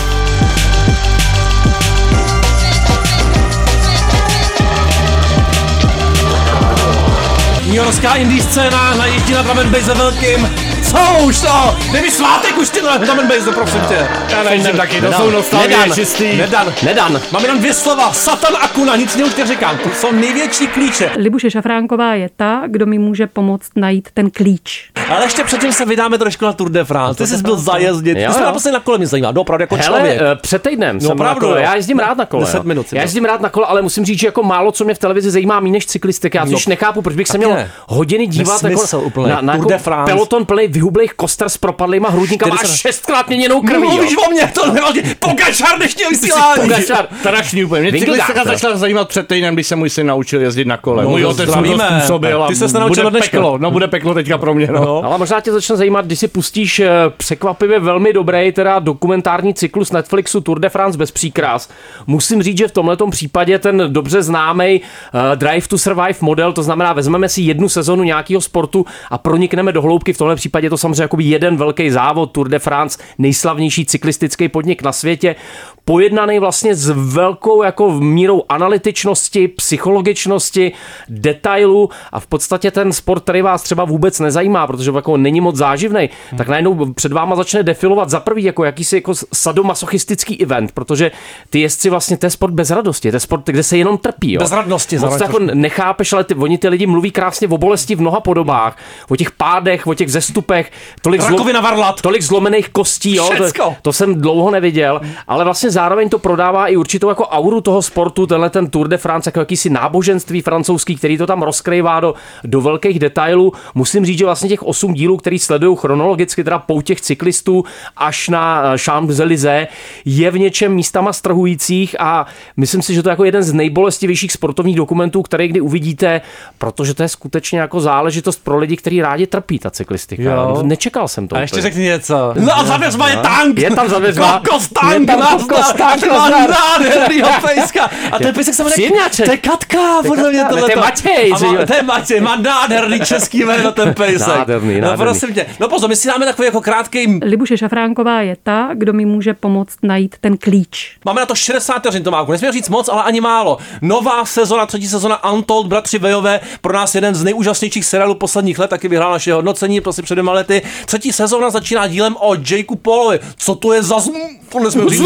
Newyorská indie scéna najíždí na drum and velkým. Co už to? Dej mi svátek už ty drum and bass, prosím tě. Já nejsem taky, to Nedan. jsou nostalgie Nedan. čistý. Nedan. Nedan. Mám jenom dvě slova. Satan a kuna, nic jiného už neříkám. To jsou největší klíče. Libuše Šafránková je ta, kdo mi může pomoct najít ten klíč. Ale ještě předtím se vydáme trošku na Tour de France. Ty jsi byl zajezdit. Ty Jo, jsi naposledy na kole mě zajímá, opravdu jako Hele, člověk. eh, před týdnem No, jsem opravdu, na kole. Já jezdím rád na kole. 10 jo. minut Já jezdím rád na kole, ale musím říct, že jako málo co mě v televizi zajímá méně než cyklistika. Já totiž No, nechápu, proč bych se měl hodiny dívat jako úplně. na, na Tour jako de France. peloton plný vyhublých koster s propadlýma hrudníkama a se- šestkrát měněnou krví. Mluvíš o mě, to nevadí. Pogačár dnešního vysílání. Pogačar. Strašný úplně. Mě jo. začala zajímat před týdnem, když se můj syn naučil jezdit na kole. No, můj to otec mu to způsobil a Ty ses naučil bude peklo. No bude peklo teďka pro mě. No. Ale možná tě začne zajímat, když si pustíš eh, překvapivě velmi dobrý teda dokumentární cyklus Netflixu Tour de France bez příkrás. Musím říct, že v tomto případě ten dobře známý uh, Drive to Survive model, to znamená, vezmeme si jednu sezonu nějakého sportu a pronikneme do hloubky. V tomhle případě je to samozřejmě jako jeden velký závod Tour de France, nejslavnější cyklistický podnik na světě. Pojednaný vlastně s velkou jako mírou analytičnosti, psychologičnosti, detailu a v podstatě ten sport, který vás třeba vůbec nezajímá, protože jako není moc záživný, hmm. tak najednou před váma začne defilovat za prvý jako jakýsi jako sadomasochistický event, protože ty jezdci vlastně to je sport bez radosti, to je sport, kde se jenom trpí. Jo. Bez radnosti, Moc to jako nechápeš, ale ty, oni ty lidi mluví krásně o bolesti v mnoha podobách, o těch pádech, o těch zestupech, tolik, varlat. tolik zlomených kostí, jo, to, to, jsem dlouho neviděl, ale vlastně zároveň to prodává i určitou jako auru toho sportu, tenhle ten Tour de France, jako jakýsi náboženství francouzský, který to tam rozkrývá do, do velkých detailů. Musím říct, že vlastně těch osm dílů, který sledují chronologicky, teda po těch cyklistů až na eh, Champs-Élysées, je v něčem místama strhujících a myslím si, že to je jako jeden z nejbolestivějších sportovních dokumentů, který kdy uvidíte, protože to je skutečně jako záležitost pro lidi, kteří rádi trpí ta cyklistika. Jo. Nečekal jsem to. A ještě řekni něco. No a za dveřma je tank! Je tam za dveřma. Kokos Je tank! tam nazdar, kokos má nazdar. nádhernýho pejska. A ten pejsek se jmenuje... To je Katka, To podle mě tohleto. To je Matěj. To je Matěj, má nádherný český jméno ten pejsek. Nádherný, No nádherný. prosím tě. No pozor, my si dáme takový jako krátký... Libuše Šafránková je ta, kdo mi může pomoct najít ten klíč. Máme na to 60 vteřin, Tomáku. Nesmím říct moc, ale ani málo. Nová sezona, třetí sezona Untold, bratři Vejové, pro nás jeden z nejúžasnějších seriálů posledních let, taky vyhrál naše hodnocení prostě před dvěma lety. Třetí sezona začíná dílem o Jakeu Paulovi. Co to je za zm... To nesmím říct,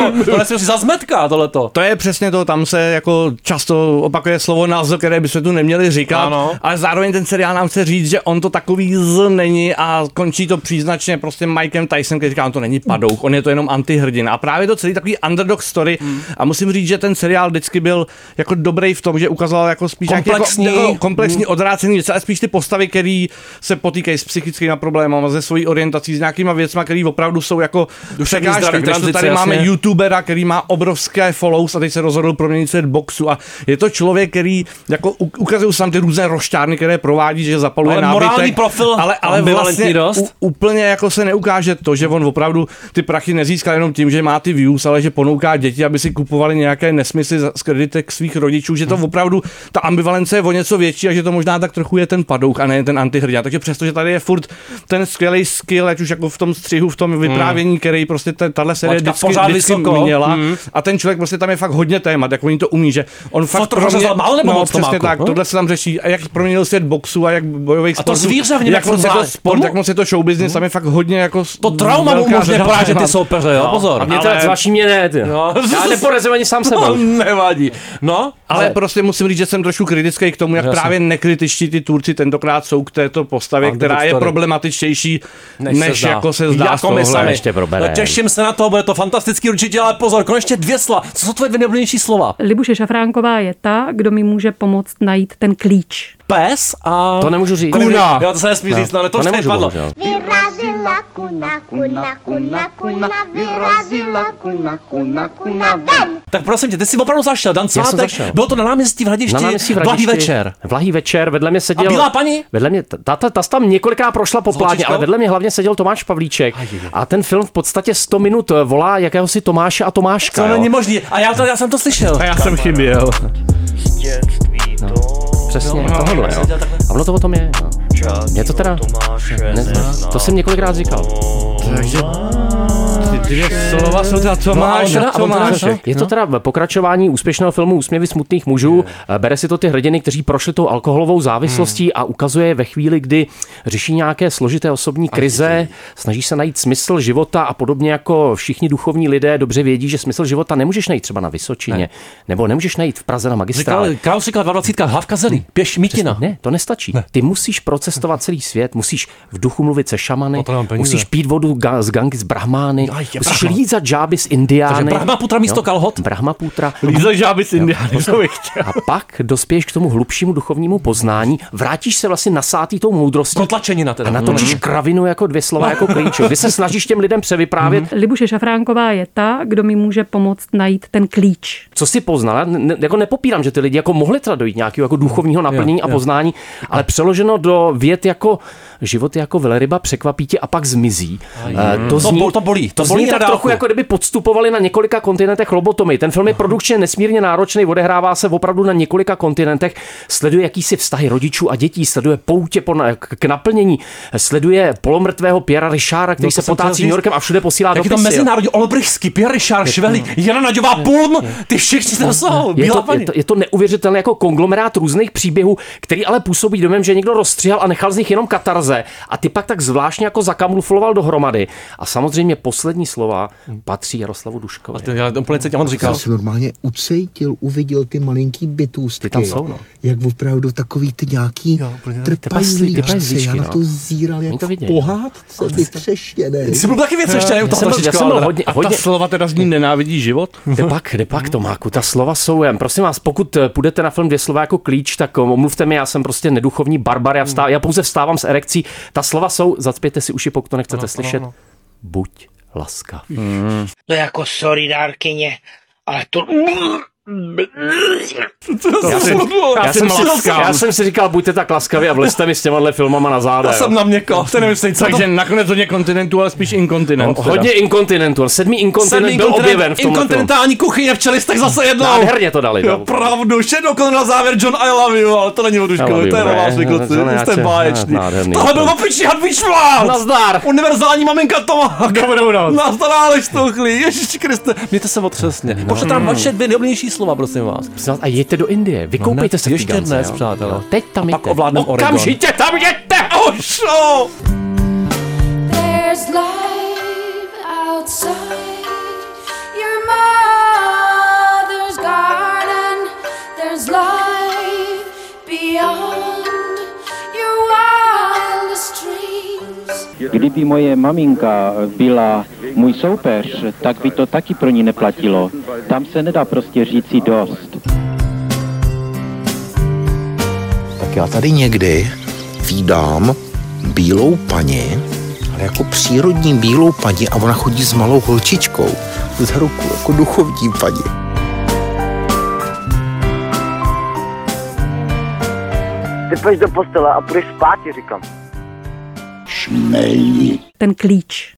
no, to nesmím říct za zmetka, tohleto. To je přesně to, tam se jako často opakuje slovo název, které bychom tu neměli říkat, Ano. ale zároveň ten seriál nám chce říct, že on to takový z není a končí to příznačně prostě Mikem Tyson, který říká, on to není padouch, on je to jenom antihrdina. A právě to celý takový underdog story Hmm. a musím říct, že ten seriál vždycky byl jako dobrý v tom, že ukazoval jako spíš nějaký Komplexní. jako, jako komplexní Hmm. odvrácený věci, ale spíš ty postavy, které se potýkají s psychickými problémy, se svojí orientací, s nějakýma věcmi, které opravdu jsou jako to tranzice, tady máme jasně. Youtubera, který má obrovské follows a teď se rozhodl proměnit svět boxu a je to člověk, který jako u- ukazují se tam ty různé rošťárny, které provádí, že zapaluje Ale nábytek. morální profil ale, ale ambivalentní vlastně dost. U, úplně jako se neukáže to, že on opravdu ty prachy nezískal jenom tím, že má ty views, ale že ponouká děti, aby si kupovali nějaké nesmysly z kreditek svých rodičů, že to Hmm. opravdu ta ambivalence je o něco větší a že to možná tak trochu je ten padouch a ne ten antihrdina. Takže přesto, že tady je furt ten skvělý skill, ať už jako v tom střihu, v tom vyprávění, který prostě ta- tahle série vždycky, vždycky vysoko. měla. Hmm. A ten člověk prostě tam je fakt hodně témat, jak oni to umí, že on fakt to rozřezal málo nebo no, moc, přesně tak, No? tohle se tam řeší, a jak proměnil svět boxu a jak bojových A to sportů, zvíře v něm, jak jak moc je to zvládne. sport, Tomu? jak moc je to show business, tam je fakt hodně jako To trauma mu řada porážet ty soupeře, jo, pozor. A mě teda zvláštní mě ne, ty. No. Já neporazím ani sám To sebe. nevadí. No, Ale prostě musím říct, že jsem trošku kritický k tomu, jak právě nekritičtí ty Turci tentokrát jsou k této postavě, která je problematičtější, než, než, se zdá. jako se zdá. Jako my sami. Ještě probereme. No, těším se na to, bude to fantastický určitě, ale pozor, konečně dvě slova. Co jsou tvoje dvě nejoblíbenější slova? Libuše Šafránková je ta, kdo mi může pomoct najít ten klíč. Pes a... To nemůžu říct. Kuna. Jo, to se nesmí říct, no, ale to, to už nemůžu, padlo. bohužel. Vyrazila kuna, kuna, kuna, kuna, vyrazila kuna, kuna, kuna, ven! Tak prosím tě, ty jsi opravdu zašel, Dan Já jsem Svátek, zašel. bylo to na náměstí v Hradišti, Na náměstí v Hradišti. večer. Vlahý večer, vedle mě seděl... A bílá paní? Vedle mě, ta, ta, ta tam několikrát prošla po plátně, ale vedle mě hlavně seděl Tomáš Pavlíček. A ten film v podstatě 100 minut volá jakéhosi Tomáše a Tomáška. To není možný. A já, to, já jsem to slyšel. A já jsem chyběl. Přesně, tohle, jo. A ono to o tom je. No. Mě to teda... Ne, to jsem několikrát říkal. Takže dvě slova jsou teda No, Tomáš teda- a Tomášek. Je to teda pokračování úspěšného filmu Úsměvy smutných mužů. Bere si to ty hrdiny, kteří prošli tou alkoholovou závislostí a ukazuje je ve chvíli, kdy řeší nějaké složité osobní krize, snaží se najít smysl života a podobně jako všichni duchovní lidé dobře vědí, že smysl života nemůžeš najít třeba na Vysočině, Ne. nebo nemůžeš najít v Praze na Říkal, magistrále. Král říkal 22, hlavka zelí, pěš mítina. Ne, to nestačí. Ne. Ty musíš procestovat celý svět, musíš v duchu mluvit se šamany, No musíš pít vodu ga, z gangy z Brahmány, Aj, musíš Brahma. lízat žáby z Indiány. Takže Brahmaputra místo Jo, kalhot? Brahmaputra. Líza žáby z Indiány, to bych chtěl. A pak dospěješ k tomu hlubšímu duchovnímu poznání, vrátíš se vlastně nasátý tou moudrostí Protlačenina teda. a natočíš Mhm. kravinu jako dvě slova jako klíče. Kdy se snažíš těm lidem převyprávět, Libuše Šafránková je ta, kdo mi může pomoct najít ten klíč. co si poznal. Já ne, jako nepopírám, že ty lidi jako mohli teda dojít nějakého jako duchovního naplnění Jo, a jo. poznání, ale přeloženo do věd jako život jako velryba překvapí tě a pak zmizí. Eh, To zní, bol- to bolí, to To, bolí na tak dálku. trochu jako kdyby podstupovali na několika kontinentech lobotomy. Ten film je produkčně nesmírně náročný, odehrává se opravdu na několika kontinentech, sleduje jakýsi vztahy rodičů a dětí, sleduje poutě po, na- k naplnění, sleduje polomrtvého Piera Richarda, který No, se potácí. New Yorkem a všude posílá dopisy. tam mezinárodní Olbrychský, Pierre Richard, Šveli, Jana Naďová, Pulm, ty všichni tam jsou, Je to, je, to, je to neuvěřitelné jako konglomerát různých příběhů, který ale působí domem, že někdo rozstřihal a nechal z nich jenom katarze a ty pak tak zvláštně jako zakamufloval dohromady. A samozřejmě poslední slova patří Jaroslavu Duškovi. Já úplně cítím, on říkal. Jsem se normálně ucejtil, uviděl ty malinký bytůstky. Ty tam jsou, no. Jak opravdu takový ty nějaký trpaslí- trpaslíčky, Já na no. to zíral jak to v vidějí. pohádce. Ty jsi byl taky u toho jsem já jsem byl ale- hodně- A hodně- ta slova teda z ní nenávidí život? Kde pak, kde pak, Tomáku, ta slova jsou jen. Prosím vás, pokud eh, půjdete na film dvě slova jako klíč, tak eh, omluvte mi, já jsem prostě neduchovní barbar, já, vstá, já pouze vstávám s erekcí. Ta slova jsou, zacpěte si uši, pokud to nechcete slyšet, buď laskav. No jako sorry, dárkyně, ale to... Já jsem, já, jsem si, já jsem si říkal, buďte tak laskaví a vlezte mi s těma filmama na záda. Já jsem na měko, to nemyslím, co Takže nakonec hodně kontinentu, ale spíš inkontinent. No, hodně inkontinentu. Sedmý inkontinent Sedmý byl kontinent- objeven v tom Inkontinentální kuchyně v čelistech zase jednou. Nádherně to dali. Jo, No. konec na závěr John I love you, ale to není o I love Duškovi, you, to je na vás, vy kluci, to jste báječný. Tohle byl opičí hadvíč vlád! Nazdar! Univerzální maminka Tomák! Dobrou noc. Nazdar, Aleš Tuchlí, Ježiši Kriste, mějte se otřesně. Pošlete nám vaše dvě nejoblíbenější slova, prosím vás. Prosím vás, A jeďte do Indie, vykoupejte se k Ještě gigance, dnes, jo. přátelé. Jo, Teď tam Pak jděte. ovládnem Oregon. Okamžitě tam jděte! Oh, show! There's life outside Kdyby moje maminka byla můj soupeř, tak by to taky pro ní neplatilo. Tam se nedá prostě říci dost. Tak já tady někdy vídám bílou paní, ale jako přírodní bílou paní a ona chodí s malou holčičkou za ruku, jako duchovní paní. Ty půjdeš do postele a půjdeš spát, ti říkám. Ten klíč.